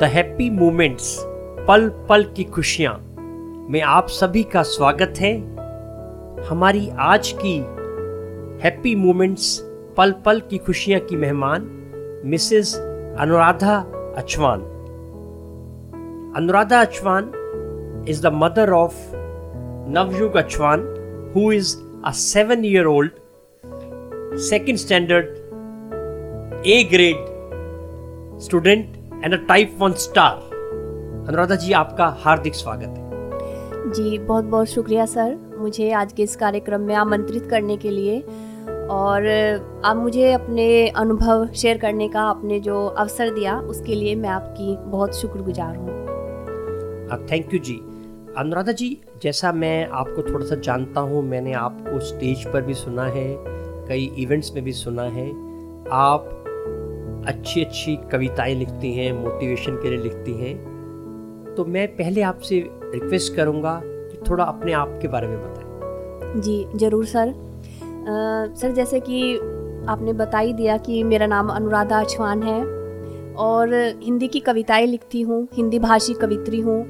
The happy moments पल पल की खुशियाँ। में आप सभी का स्वागत है। हमारी आज की हैप्पी मोमेंट्स पल पल की खुशियाँ की मेहमान Mrs Anuradha Achwan. Anuradha Achwan is the mother of Navyug Achwan, who is a seven year old second standard A grade student and a type 1 star. Anuradha ji आपका हार्दिक स्वागत है जी बहुत बहुत शुक्रिया सर। मुझे आज के इस कार्यक्रम में आमंत्रित करने के लिए और आप मुझे अपने अनुभव शेयर करने का आपने जो अवसर दिया उसके लिए मैं आपकी बहुत शुक्रगुजार हूँ। थैंक यू जी। अनुराधा जी जैसा मैं आपको थोड़ा सा जानता हूँ मैंने आपको स्टेज पर भी सुना है कई इवेंट्स में भी सुना है। आप अच्छी अच्छी कविताएँ लिखती हैं मोटिवेशन के लिए लिखती हैं। तो मैं पहले आपसे रिक्वेस्ट करूँगा कि थोड़ा अपने आप के बारे में बताएँ। जी ज़रूर सर। आ, सर जैसे कि आपने बता ही दिया कि मेरा नाम अनुराधा अछवान है और हिंदी की कविताएँ लिखती हूँ हिंदी भाषी कवित्री हूँ।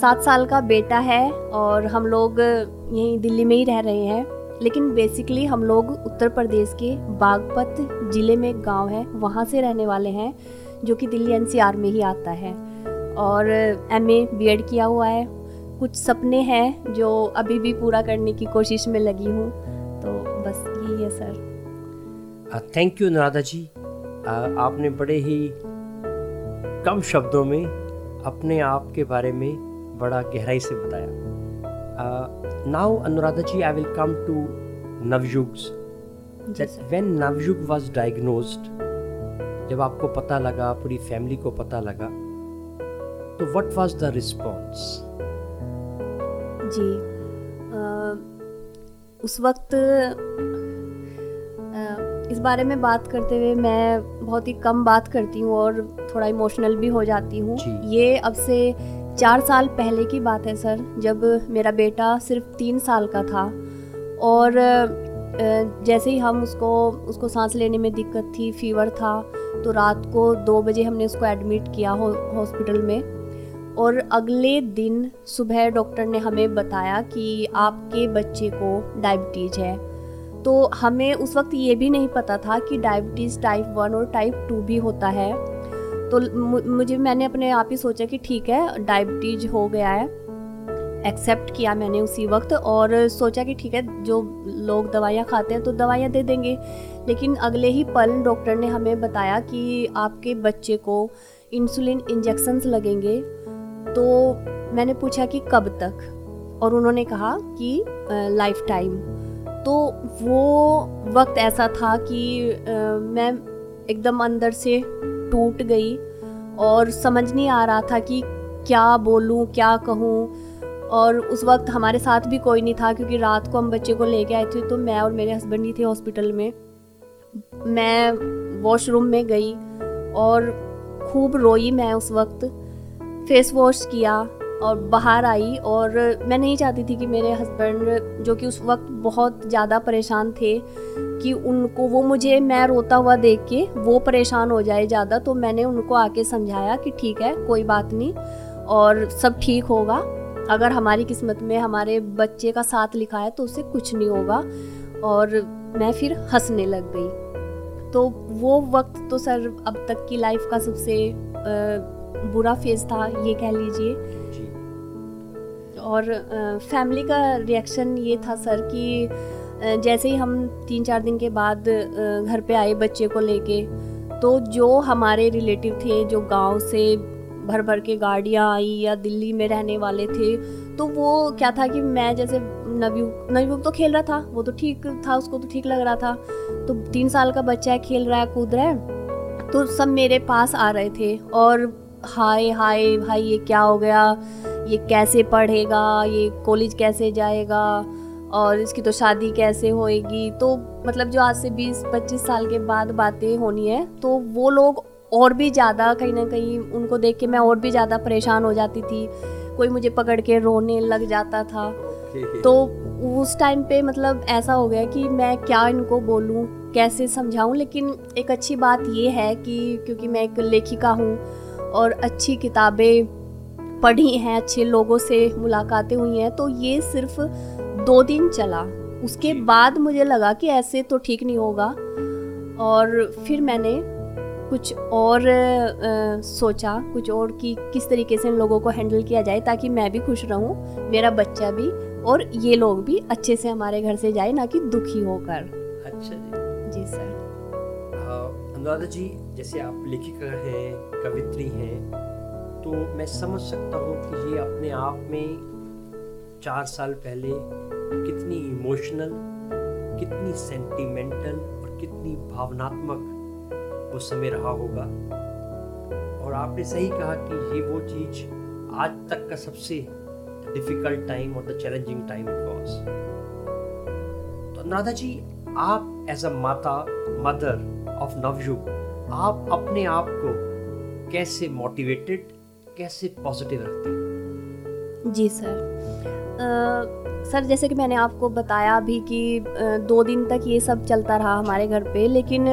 सात साल का बेटा है और हम लोग यहीं दिल्ली में ही रह रहे हैं। लेकिन बेसिकली हम लोग उत्तर प्रदेश के बागपत ज़िले में गाँव है, वहाँ से रहने वाले हैं, जो कि दिल्ली एनसीआर में ही आता है। और एम ए बी एड किया हुआ है। कुछ सपने हैं जो अभी भी पूरा करने की कोशिश में लगी हूँ। तो बस यही है, sir. Thank you Anuradha ji आपने बड़े ही कम शब्दों में अपने आप के बारे में बड़ा गहराई से बताया। Now Anuradha ji I will come to Navyug's when Navyug was diagnosed जब आपको पता लगा पूरी फैमिली को पता लगा तो व्हाट वाज द रिस्पांस जी आ, उस वक्त आ, इस बारे में बात करते हुए मैं बहुत ही कम बात करती हूँ और थोड़ा इमोशनल भी हो जाती हूँ। ये अब से चार साल पहले की बात है सर जब मेरा बेटा सिर्फ़ तीन साल का था। और जैसे ही हम उसको उसको सांस लेने में दिक्कत थी फीवर था तो रात को दो बजे हमने उसको एडमिट किया हो, हॉस्पिटल में। और अगले दिन सुबह डॉक्टर ने हमें बताया कि आपके बच्चे को डायबिटीज़ है। तो हमें उस वक्त ये भी नहीं पता था कि डायबिटीज़ टाइप वन और टाइप टू भी होता है। तो मुझे मैंने अपने आप ही सोचा कि ठीक है डायबिटीज़ हो गया है एक्सेप्ट किया मैंने उसी वक्त और सोचा कि ठीक है जो लोग दवाइयाँ खाते हैं तो दवाइयाँ दे देंगे। लेकिन अगले ही पल डॉक्टर ने हमें बताया कि आपके बच्चे को इंसुलिन इंजेक्शन्स लगेंगे। तो मैंने पूछा कि कब तक? और उन्होंने कहा कि लाइफ टाइम। तो वो वक्त ऐसा था कि आ, मैं एकदम अंदर से टूट गई और समझ नहीं आ रहा था कि क्या बोलूँ, क्या कहूँ। और उस वक्त हमारे साथ भी कोई नहीं था क्योंकि रात को हम बच्चे को लेके आए थे तो मैं और मेरे हस्बैंड ही थे हॉस्पिटल में। मैं वॉशरूम में गई और खूब रोई मैं उस वक्त। फेस वॉश किया और बाहर आई और मैं नहीं चाहती थी कि मेरे हस्बैंड जो कि उस वक्त बहुत ज़्यादा परेशान थे, कि उनको वो मुझे, मैं रोता हुआ देख के वो परेशान हो जाए ज़्यादा तो मैंने उनको आके समझाया कि ठीक है, कोई बात नहीं और सब ठीक होगा। अगर हमारी किस्मत में हमारे बच्चे का साथ लिखा है तो उससे कुछ नहीं होगा और मैं फिर हंसने लग गई। तो वो वक्त तो सर, अब तक की लाइफ का सबसे बुरा फ़ेज़ था, ये कह लीजिए। और फैमिली का रिएक्शन ये था सर कि जैसे ही हम तीन चार दिन के बाद घर पे आए बच्चे को लेके तो जो हमारे रिलेटिव थे, जो गाँव से भर भर के गाड़ियाँ आई या दिल्ली में रहने वाले थे तो वो क्या था कि मैं जैसे नवयुग नवयुग तो खेल रहा था, वो तो ठीक था, उसको तो ठीक लग रहा था तो तीन साल का बच्चा है, खेल रहा है, कूद रहा है तो सब मेरे पास आ रहे थे और हाय हाय भाई ये क्या हो गया ये कैसे पढ़ेगा ये कॉलेज कैसे जाएगा और इसकी तो शादी कैसे होएगी? तो मतलब जो आज से 20-25 साल के बाद बातें होनी है तो वो लोग और भी ज़्यादा कहीं ना कहीं उनको देख के मैं और भी ज़्यादा परेशान हो जाती थी। कोई मुझे पकड़ के रोने लग जाता था। तो उस टाइम पे मतलब ऐसा हो गया कि मैं क्या इनको बोलूँ कैसे समझाऊँ? लेकिन एक अच्छी बात ये है कि क्योंकि मैं एक लेखिका हूँ और अच्छी किताबें पढ़ी हैं अच्छे लोगों से मुलाकातें हुई हैं तो ये सिर्फ़ दो दिन चला। उसके बाद मुझे लगा कि ऐसे तो ठीक नहीं होगा। और फिर मैंने कुछ और आ, सोचा कुछ और कि किस तरीके से इन लोगों को हैंडल किया जाए ताकि मैं भी खुश रहूँ मेरा बच्चा भी और ये लोग भी अच्छे से हमारे घर से जाए ना कि दुखी होकर। अच्छा जी। जी सर। अनुराधा जी जैसे आप लेखिका हैं कवित्री हैं तो मैं समझ सकता हूँ कि ये अपने आप में चार साल पहले कितनी इमोशनल कितनी सेंटिमेंटल और कितनी भावनात्मक वो समय रहा होगा। और आपने सही कहा कि ये वो चीज़ आज तक का सबसे डिफ़िकल्ट टाइम और the challenging time it was तो अनुराधा जी आप एज अ माता मदर ऑफ़ नवयुग, आप अपने आप को कैसे मोटिवेटेड कैसे पॉजिटिव रखते हैं? जी सर सर जैसे कि मैंने आपको बताया अभी कि दो दिन तक ये सब चलता रहा हमारे घर पे, लेकिन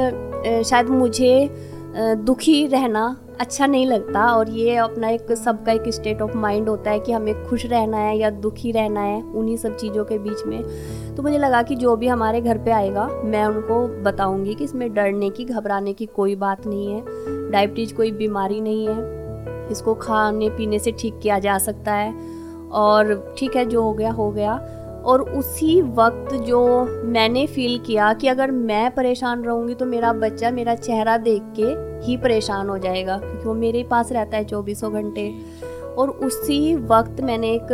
शायद मुझे दुखी रहना अच्छा नहीं लगता और ये अपना एक सबका एक स्टेट ऑफ़ माइंड होता है कि हमें खुश रहना है या दुखी रहना है उन्हीं सब चीज़ों के बीच में। तो मुझे लगा कि जो भी हमारे घर पे आएगा, मैं उनको बताऊँगी कि इसमें डरने की, घबराने की कोई बात नहीं है डायबिटीज़ कोई बीमारी नहीं है। इसको खाने पीने से ठीक किया जा सकता है। और ठीक है जो हो गया हो गया। और उसी वक्त जो मैंने फील किया कि अगर मैं परेशान रहूँगी तो मेरा बच्चा मेरा चेहरा देख के ही परेशान हो जाएगा क्योंकि वो मेरे पास रहता है चौबीसों घंटे। और उसी वक्त मैंने एक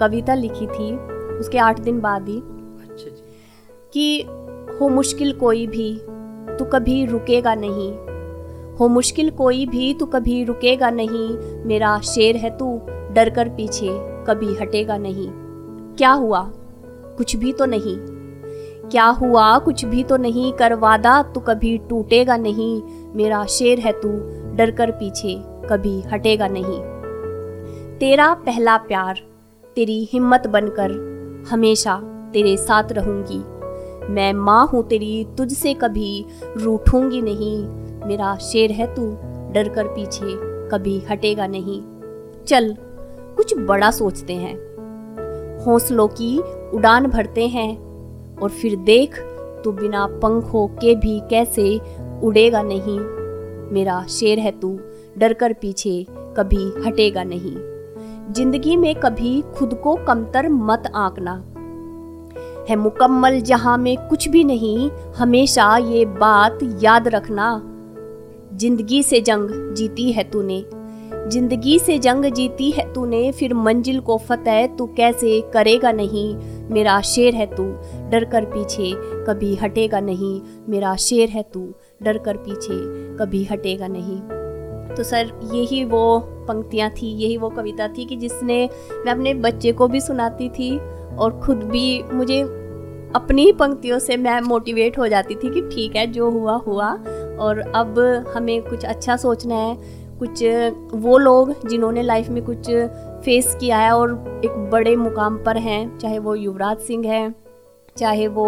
कविता लिखी थी उसके आठ दिन बाद ही। अच्छा कि हो मुश्किल कोई भी तो कभी रुकेगा नहीं। हो मुश्किल कोई भी, तू कभी रुकेगा नहीं। मेरा शेर है तू, डर कर पीछे, कभी हटेगा नहीं। क्या हुआ? कुछ भी तो नहीं। क्या हुआ? कुछ भी तो नहीं। कर वादा, तू कभी टूटेगा नहीं। मेरा शेर है तू, डर कर पीछे, कभी हटेगा नहीं। तेरा पहला प्यार, तेरी हिम्मत बनकर, हमेशा तेरे साथ रहूँगी। मैं माँ हूँ तेरी, तुझसे कभी रूठूँगी नहीं। मेरा शेर है तू, डर कर पीछे, कभी हटेगा नहीं। चल, कुछ बड़ा सोचते हैं। हौसलों की उड़ान भरते हैं, और फिर देख, तू बिना पंखों के भी कैसे उड़ेगा नहीं। मेरा शेर है तू, डर कर पीछे, कभी हटेगा नहीं। ज़िंदगी में कभी खुद को कमतर मत आंकना। है मुकम्मल जहाँ में कुछ भी नहीं, हमेशा ये बात याद रखना। ज़िंदगी से जंग जीती है तूने। ज़िंदगी से जंग जीती है तूने, फिर मंजिल को फतेह तू कैसे करेगा नहीं? मेरा शेर है तू, डर कर पीछे, कभी हटेगा नहीं। मेरा शेर है तू, डर कर पीछे, कभी हटेगा नहीं। तो सर, यही वो पंक्तियाँ थी, यही वो कविता थी कि जिसने मैं अपने बच्चे को भी सुनाती थी और खुद भी मुझे अपनी ही पंक्तियों से मैं मोटिवेट हो जाती थी कि ठीक है, जो हुआ हुआ। और अब हमें कुछ अच्छा सोचना है। कुछ वो लोग जिन्होंने लाइफ में कुछ फेस किया है और एक बड़े मुकाम पर हैं चाहे वो युवराज सिंह हैं चाहे वो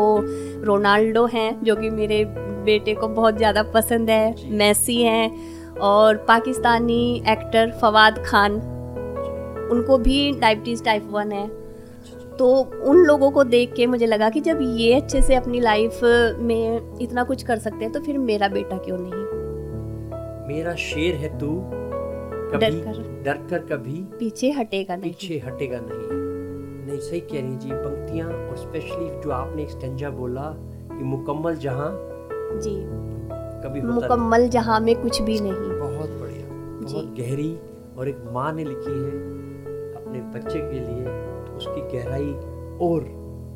रोनाल्डो हैं जो कि मेरे बेटे को बहुत ज़्यादा पसंद है मैसी हैं और पाकिस्तानी एक्टर फवाद खान। उनको भी डायबिटीज़ टाइप वन है। तो उन लोगों को देख के मुझे लगा कि जब ये अच्छे से अपनी लाइफ में इतना कुछ कर सकते हैं तो फिर मेरा बेटा क्यों नहीं? मेरा शेर है तू। डर कर। डर कर कभी पीछे हटेगा नहीं। पीछे हटेगा नहीं। नहीं सही कह रही जी पंक्तियाँ और स्पेशली जो आपने एक स्टेंजा बोला कि मुकम्मल जहाँ जी। कभी मुकम्मल जहाँ में कुछ भी नहीं। बहुत बढ़िया बहुत गहरी और एक माँ ने लिखी है अपने बच्चे के लिए। उसकी गहराई और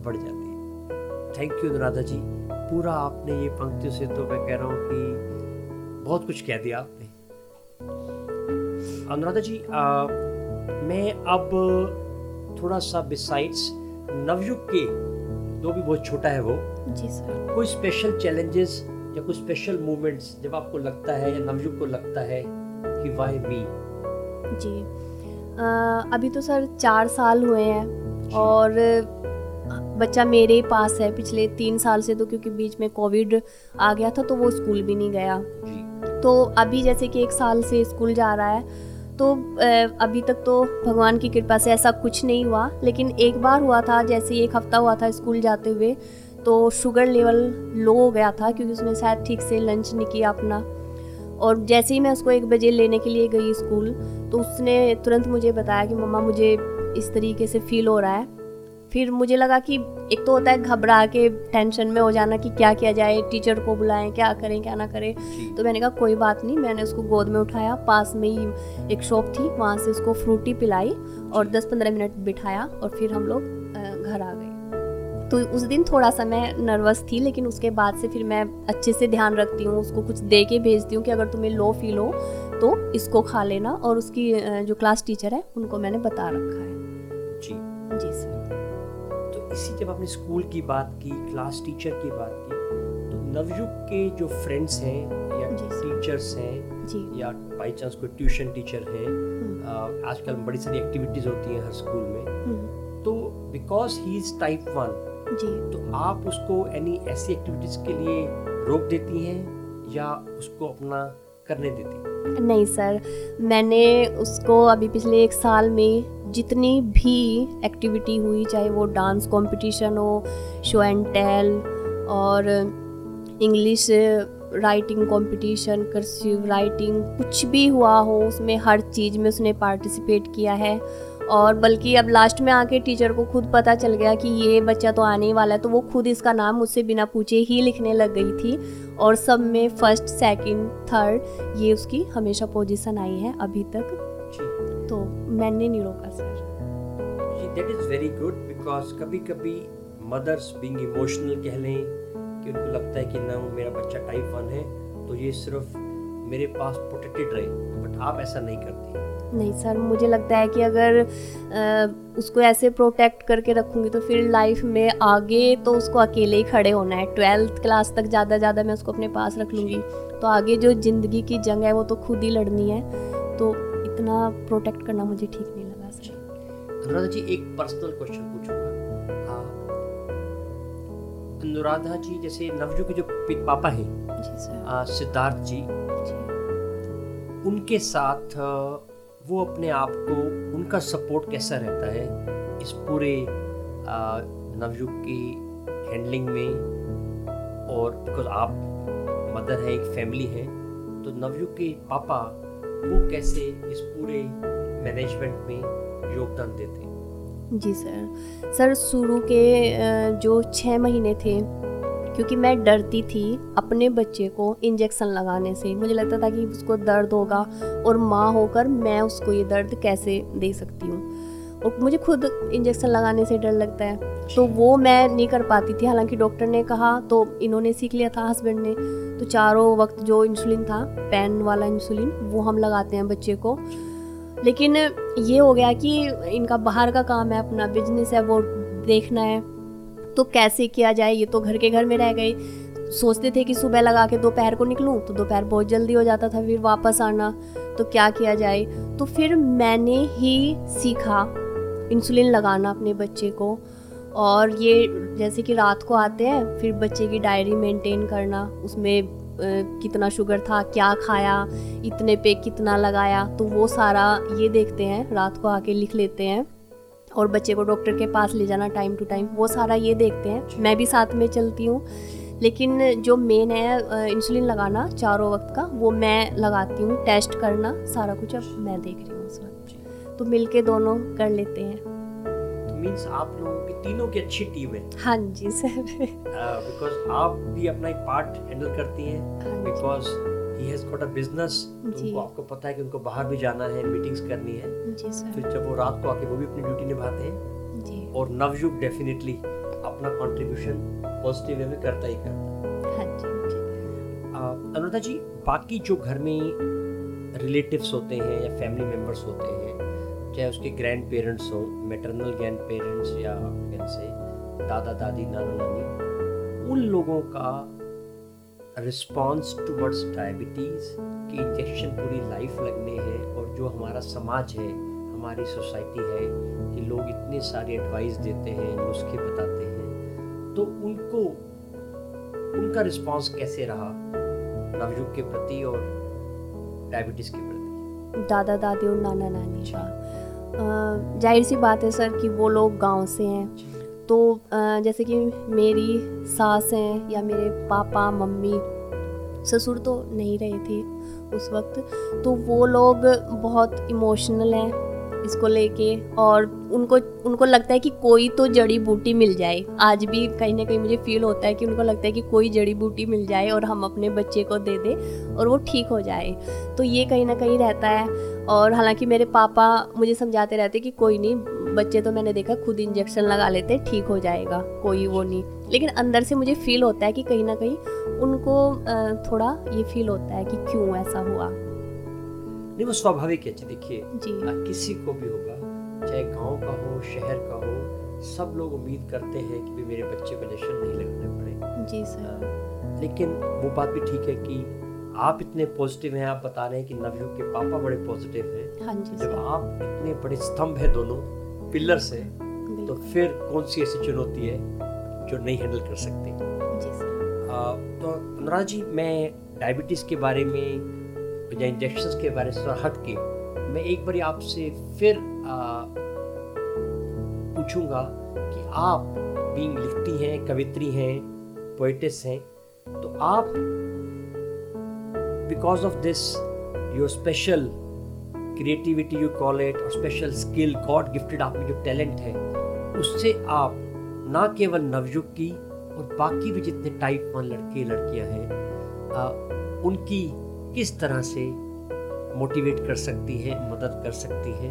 बढ़ जाती है। Thank you Anuradha ji. पूरा आपने ये पंक्तियों से तो मैं कह रहा हूँ कि बहुत कुछ कह दिया आपने। अनुराधा जी आ, मैं अब थोड़ा सा बिसाइड्स नवयुग के जो भी बहुत छोटा है वो। जी सर। कोई स्पेशल चैलेंजेस या कोई स्पेशल मोमेंट्स जब आपको लगता है या नवयुग को लगता है कि वाई मी जी। अभी तो सर चार साल हुए हैं और बच्चा मेरे ही पास है। पिछले तीन साल से तो क्योंकि बीच में कोविड आ गया था तो वो स्कूल भी नहीं गया। तो तो अभी जैसे कि एक साल से स्कूल जा रहा है तो अभी तक तो भगवान की कृपा से ऐसा कुछ नहीं हुआ। लेकिन एक बार हुआ था जैसे एक हफ़्ता हुआ था स्कूल जाते हुए तो शुगर लेवल लो हो गया था क्योंकि उसने शायद ठीक से लंच नहीं किया अपना। और जैसे ही मैं उसको एक बजे लेने के लिए गई स्कूल तो उसने तुरंत मुझे बताया कि मम्मा मुझे इस तरीके से फील हो रहा है। फिर मुझे लगा कि एक तो होता है घबरा के टेंशन में हो जाना कि क्या किया जाए टीचर को बुलाएँ क्या करें क्या ना करें। तो मैंने कहा कोई बात नहीं। मैंने उसको गोद में उठाया पास में ही एक शॉप थी वहाँ से उसको फ्रूटी पिलाई और 10-15 मिनट बिठाया और फिर हम लोग घर आ गए। तो उस दिन थोड़ा सा मैं नर्वस थी लेकिन उसके बाद से फिर मैं अच्छे से ध्यान रखती हूँ उसको कुछ दे के भेजती हूँ कि अगर तुम्हें लो फील हो तो इसको खा लेना और उसकी जो क्लास टीचर है उनको मैंने बता रखा है। जी। जी सर तो इसी जब आपने स्कूल की बात की क्लास टीचर की बात की तो नवयुग के जो फ्रेंड्स हैं या टीचर्स हैं जी। या बाई चांस कोई ट्यूशन टीचर है हम्म। आजकल बड़ी सारी एक्टिविटीज़ होती हैं हर स्कूल में हम्म। तो because he is type one जी। तो आप उसको एनी ऐसी एक्टिविटीज़ के लिए रोक देती हैं या उसको अपना करने देती हैं? नहीं सर मैंने उसको अभी पिछले एक साल में जितनी भी एक्टिविटी हुई चाहे वो डांस कंपटीशन हो शो एंड टेल और English writing competition cursive writing कुछ भी हुआ हो उसमें हर चीज़ में उसने पार्टिसिपेट किया है। और बल्कि अब लास्ट में आके टीचर को खुद पता चल गया कि ये बच्चा तो आने ही वाला है तो वो खुद इसका नाम मुझसे बिना पूछे ही लिखने लग गई थी। और सब में फ़र्स्ट सेकंड थर्ड ये उसकी हमेशा पोजीशन आई है अभी तक। तो मैंने नहीं रोका sir that is very good because कभी कभी मदर्स बीइंग इमोशनल कह लें कि उनको लगता है कि ना मेरा बच्चा टाइप वन है तो ये सिर्फ़ मेरे पास प्रोटेक्टेड रहे बट आप ऐसा नहीं करती। नहीं सर मुझे लगता है कि अगर आ, उसको ऐसे प्रोटेक्ट करके रखूँगी तो फिर लाइफ में आगे तो उसको अकेले ही खड़े होना है। ट्वेल्थ क्लास तक ज़्यादा ज़्यादा मैं उसको अपने पास रख लूँगी। तो आगे जो ज़िंदगी की जंग है वो तो खुद ही लड़नी है। तो इतना प्रोटेक्ट करना मुझे ठीक नहीं लगा सर। अनुराधा जी एक पर्सनल क्वेश्चन पूछूँगा। अनुराधा जी जैसे नवजू के जो पापा हैं सिद्धार्थ जी, जी। उनके साथ वो अपने आप को, उनका सपोर्ट कैसा रहता है? इस पूरे नवयुग की हैंडलिंग में और बिकॉज़ आप मदर है, एक फैमिली है तो नवयुग के पापा वो कैसे इस पूरे मैनेजमेंट में योगदान देते हैं? जी सर। सर, शुरू के जो छः महीने थे क्योंकि मैं डरती थी अपने बच्चे को इंजेक्शन लगाने से। मुझे लगता था कि उसको दर्द होगा और माँ होकर मैं उसको ये दर्द कैसे दे सकती हूँ? और मुझे खुद इंजेक्शन लगाने से डर लगता है। तो वो मैं नहीं कर पाती थी। हालाँकि डॉक्टर ने कहा तो इन्होंने सीख लिया था हस्बैंड ने। तो चारों वक्त जो इंसुलिन था पेन वाला इंसुलिन वो हम लगाते हैं बच्चे को। लेकिन ये हो गया कि इनका बाहर का काम है अपना बिज़नेस है वो देखना है। तो कैसे किया जाए? ये तो घर के घर में रह गए। सोचते थे कि सुबह लगा के दोपहर को निकलूँ तो दोपहर बहुत जल्दी हो जाता था, फिर वापस आना। तो क्या किया जाए? तो फिर मैंने ही सीखा इंसुलिन लगाना अपने बच्चे को। और ये जैसे कि रात को आते हैं, फिर बच्चे की डायरी मेंटेन करना, उसमें कितना शुगर था, क्या खाया, इतने पे कितना लगाया तो वो सारा ये देखते हैं, रात को आके लिख लेते हैं। और बच्चे को डॉक्टर के पास ले जाना टाइम टू टाइम वो सारा ये देखते हैं। मैं भी साथ में चलती हूँ लेकिन जो मेन है इंसुलिन लगाना चारों वक्त का वो मैं लगाती हूँ टेस्ट करना सारा कुछ अब मैं देख रही हूँ उस वक्त। तो मिलके दोनों कर लेते हैं। मींस आप लोगों की तीनों की अच्छी टीम है। हाँ जी सर। बिकॉज़ uh, आप भी अपना एक पार्ट हैंडल करती हैं because he has got a business उनको आपको पता है कि उनको बाहर भी जाना है मीटिंग्स करनी है। फिर जब वो रात को आके वो भी अपनी ड्यूटी निभाते हैं और नवयुग डेफिनेटली अपना कंट्रीब्यूशन पॉजिटिव वे में करता ही करता है। हाँ जी अनुराधा जी बाकी जो घर में रिलेटिव्स होते हैं या फैमिली मेंबर्स होते हैं चाहे उसके ग्रैंड पेरेंट्स हो मेटरनल ग्रैंड पेरेंट्स या से दादा दादी नाना नानी उन लोगों का रिस्पॉन्स टूवर्ड्स डायबिटीज़ की इंजेक्शन पूरी लाइफ लगने हैं और जो हमारा समाज है हमारी सोसाइटी है कि लोग इतने सारे एडवाइस देते हैं नुस्खे बताते हैं तो उनको उनका रिस्पॉन्स कैसे रहा? नवयुग के प्रति और डायबिटीज़ के प्रति। दादा दादी और नाना नानी का। ज़ाहिर सी बात है सर कि वो लोग गाँव से हैं। तो जैसे कि मेरी सास हैं या मेरे पापा, मम्मी, ससुर तो नहीं रहे थे उस वक्त तो वो लोग बहुत इमोशनल हैं इसको लेके और उनको उनको लगता है कि कोई तो जड़ी बूटी मिल जाए। आज भी कहीं ना कहीं मुझे फील होता है कि उनको लगता है कि कोई जड़ी बूटी मिल जाए और हम अपने बच्चे को दे दें और वो ठीक हो जाए। तो ये कहीं ना कहीं रहता है और हालाँकि मेरे पापा मुझे समझाते रहते कि कोई नहीं बच्चे तो मैंने देखा खुद इंजेक्शन लगा लेते ठीक हो जाएगा कोई वो नहीं। लेकिन अंदर से मुझे फील होता है कि कहीं ना कहीं उनको थोड़ा ये फील होता है कि क्यों ऐसा हुआ। नहीं वो स्वाभाविक है देखिए किसी को भी होगा चाहे गाँव का हो शहर का हो सब लोग उम्मीद करते हैं कि भी मेरे बच्चे को इंजेक्शन नहीं लगाने पड़े। जी सर। लेकिन वो बात भी ठीक है कि आप इतने पॉजिटिव हैं आप बता रहे हैं कि नवयुग के पापा बड़े पॉजिटिव हैं। हाँ जी जब आप इतने बड़े स्तंभ है दोनों पिलर से तो फिर कौन सी ऐसी चुनौती है जो नहीं हैंडल कर सकते? आ, तो अनुराग जी मैं डायबिटीज़ के बारे में या इंजेक्शन के बारे से हट के मैं एक बार आपसे फिर पूछूँगा कि आप बींग लिखती हैं कवित्री हैं पोइटिस हैं तो आप because of this your special creativity you call it, और स्पेशल स्किल गॉड गिफ्टेड आप में जो टैलेंट है, उससे आप ना केवल नवयुग की और बाकी भी जितने टाइप वन लड़के, लड़कियाँ हैं उनकी किस तरह से मोटिवेट कर सकती है, मदद कर सकती है?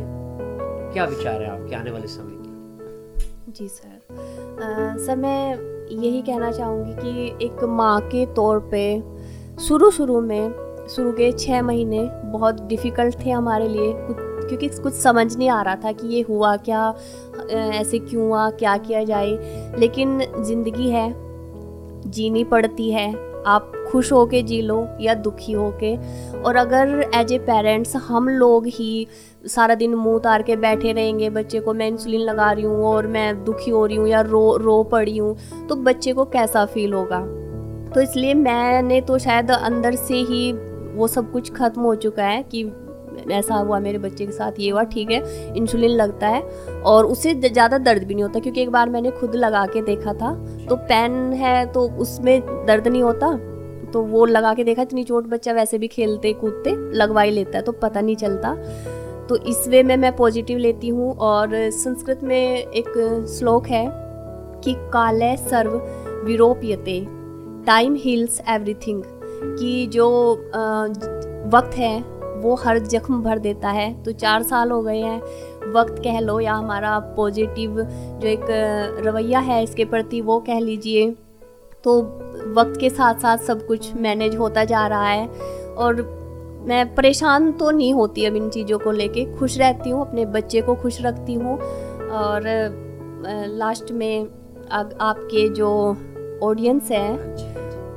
क्या विचार है आपके आने वाले समय के जी सर। सर, मैं यही कहना चाहूँगी कि एक माँ के तौर पे शुरू शुरू में शुरू के छः महीने बहुत डिफ़िकल्ट थे हमारे लिए। कुछ क्योंकि कुछ समझ नहीं आ रहा था कि ये हुआ क्या ऐसे क्यों हुआ, क्या किया जाए। लेकिन ज़िंदगी है, जीनी पड़ती है। आप खुश हो के जी लो या दुखी हो के और अगर एज ए पेरेंट्स हम लोग ही सारा दिन मुँह उतार के बैठे रहेंगे, बच्चे को मैं इंसुलिन लगा रही हूँ और मैं दुखी हो रही हूँ या रो रो पड़ी हूँ तो बच्चे को कैसा फील होगा? तो इसलिए मैंने तो शायद अंदर से ही वो सब कुछ ख़त्म हो चुका है कि ऐसा हुआ मेरे बच्चे के साथ, ये हुआ, ठीक है इंसुलिन लगता है और उससे ज़्यादा दर्द भी नहीं होता क्योंकि एक बार मैंने खुद लगा के देखा था तो पेन है तो उसमें दर्द नहीं होता तो वो लगा के देखा, इतनी चोट बच्चा वैसे भी खेलते कूदते लगवा ही लेता है तो पता नहीं चलता। तो इस वे में मैं पॉजिटिव लेती हूँ और संस्कृत में एक श्लोक है कि काले सर्व विरोपियते टाइम हील्स एवरीथिंग कि जो वक्त है वो हर जख्म भर देता है। तो चार साल हो गए हैं वक्त कह लो या हमारा पॉजिटिव जो एक रवैया है इसके प्रति वो कह लीजिए। तो वक्त के साथ साथ सब कुछ मैनेज होता जा रहा है और मैं परेशान तो नहीं होती अब इन चीज़ों को लेके। खुश रहती हूँ अपने बच्चे को खुश रखती हूँ और लास्ट में आपके जो ऑडियंस है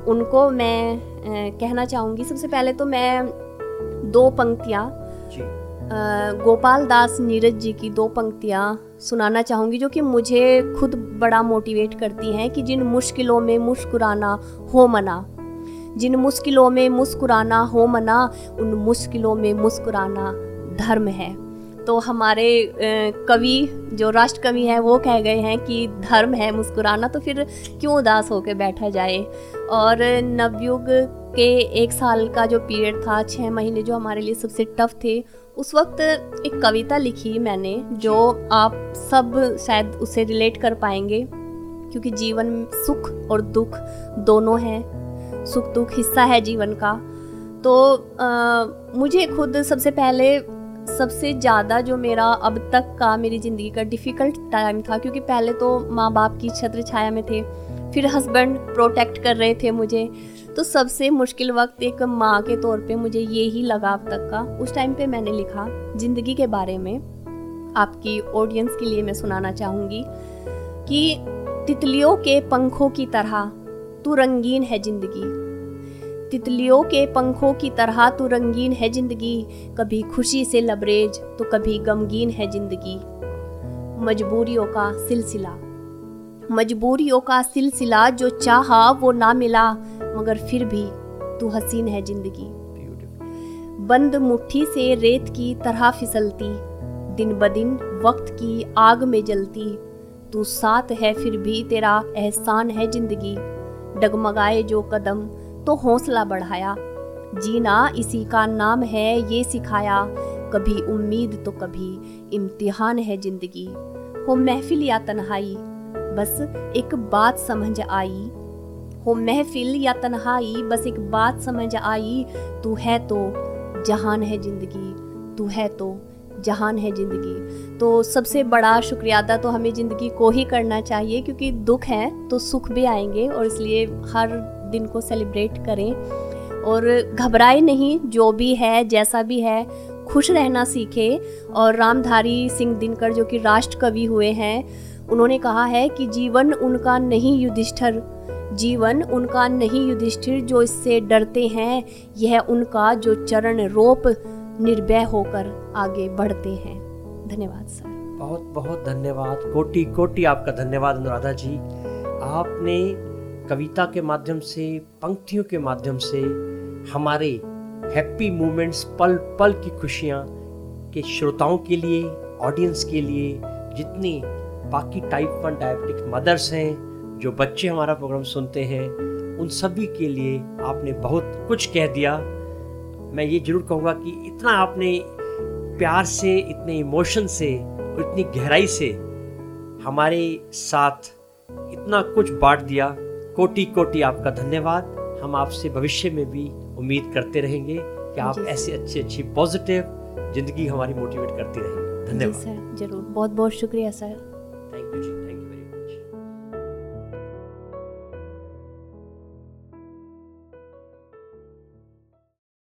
उनको मैं कहना चाहूँगी सबसे पहले तो मैं दो पंक्तियाँ गोपाल दास नीरज जी की दो पंक्तियाँ सुनाना चाहूँगी जो कि मुझे खुद बड़ा मोटिवेट करती हैं कि जिन मुश्किलों में मुस्कुराना हो मना जिन मुश्किलों में मुस्कुराना हो मना उन मुश्किलों में मुस्कुराना धर्म है। तो हमारे कवि जो राष्ट्र कवि हैं वो कह गए हैं कि धर्म है मुस्कुराना तो फिर क्यों उदास होकर बैठा जाए? और नवयुग के एक साल का जो पीरियड था छः महीने जो हमारे लिए सबसे टफ थे उस वक्त एक कविता लिखी मैंने जो आप सब शायद उसे रिलेट कर पाएँगे क्योंकि जीवन सुख और दुख दोनों हैं। सुख दुख हिस्सा है जीवन का। तो आ, मुझे खुद सबसे पहले सबसे ज़्यादा जो मेरा अब तक का मेरी ज़िंदगी का डिफ़िकल्ट टाइम था, क्योंकि पहले तो माँ बाप की छत्र छाया में थे, फिर हस्बैंड प्रोटेक्ट कर रहे थे मुझे। तो सबसे मुश्किल वक्त एक माँ के तौर पे मुझे ये ही लगा अब तक का। उस टाइम पे मैंने लिखा, ज़िंदगी के बारे में आपकी ऑडियंस के लिए मैं सुनाना चाहूँगी कि तितलियों के पंखों की तरह तू रंगीन है ज़िंदगी। तितलियों के पंखों की तरह तो रंगीन है ज़िंदगी। कभी खुशी से लबरेज तो कभी गमगीन है ज़िंदगी। मजबूरियों का सिलसिला। मजबूरियों का सिलसिला जो चाहा वो ना मिला मगर फिर भी तू हसीन है ज़िंदगी। बंद मुट्ठी से रेत की तरह फिसलती दिन ब दिन वक्त की आग में जलती। तू साथ है फिर भी तेरा एहसान है ज़िंदगी। डगमगाए जो कदम तो हौसला बढ़ाया। जीना इसी का नाम है, ये सिखाया। कभी उम्मीद तो कभी इम्तिहान है ज़िंदगी। हो महफिल या तन्हाई, बस एक बात समझ आई। हो महफिल या तन्हाई, बस एक बात समझ आई। तू है तो जहान है ज़िंदगी, तू है तो जहान है ज़िंदगी। तो सबसे बड़ा शुक्रिया अदा तो हमें ज़िंदगी को ही करना चाहिए, क्योंकि दुख है तो सुख भी आएँगे और इसलिए हर दिन को सेलिब्रेट करें। और घबराए नहीं, जो भी है, जैसा भी है, खुश रहना सीखे। और रामधारी सिंह दिनकर, जो कि राष्ट्र कवि हुए हैं, उन्होंने कहा है कि जीवन उनका नहीं युधिष्ठर। जीवन उनका नहीं युधिष्ठिर, जो इससे डरते हैं, यह उनका जो चरण रोप निर्भय होकर आगे बढ़ते हैं। धन्यवाद, सर। बहुत बहुत धन्यवाद। कोटि कोटि आपका धन्यवाद, अनुराधा जी। आपने कविता के माध्यम से, पंक्तियों के माध्यम से हमारे हैप्पी मोमेंट्स पल पल की खुशियाँ के श्रोताओं के लिए ऑडियंस के लिए जितने बाकी टाइप वन डायबिटिक मदर्स हैं, जो बच्चे हमारा प्रोग्राम सुनते हैं, उन सभी के लिए आपने बहुत कुछ कह दिया। मैं ये ज़रूर कहूँगा कि इतना आपने प्यार से, इतने इमोशन से और इतनी गहराई से हमारे साथ इतना कुछ बांट दिया। कोटि कोटि आपका धन्यवाद। हम आपसे भविष्य में भी उम्मीद करते रहेंगे कि आप ऐसे अच्छी अच्छी पॉजिटिव ज़िंदगी हमारी मोटिवेट करती रहेंगे। धन्यवाद। सर ज़रूर। बहुत बहुत शुक्रिया सर। Thank you ji.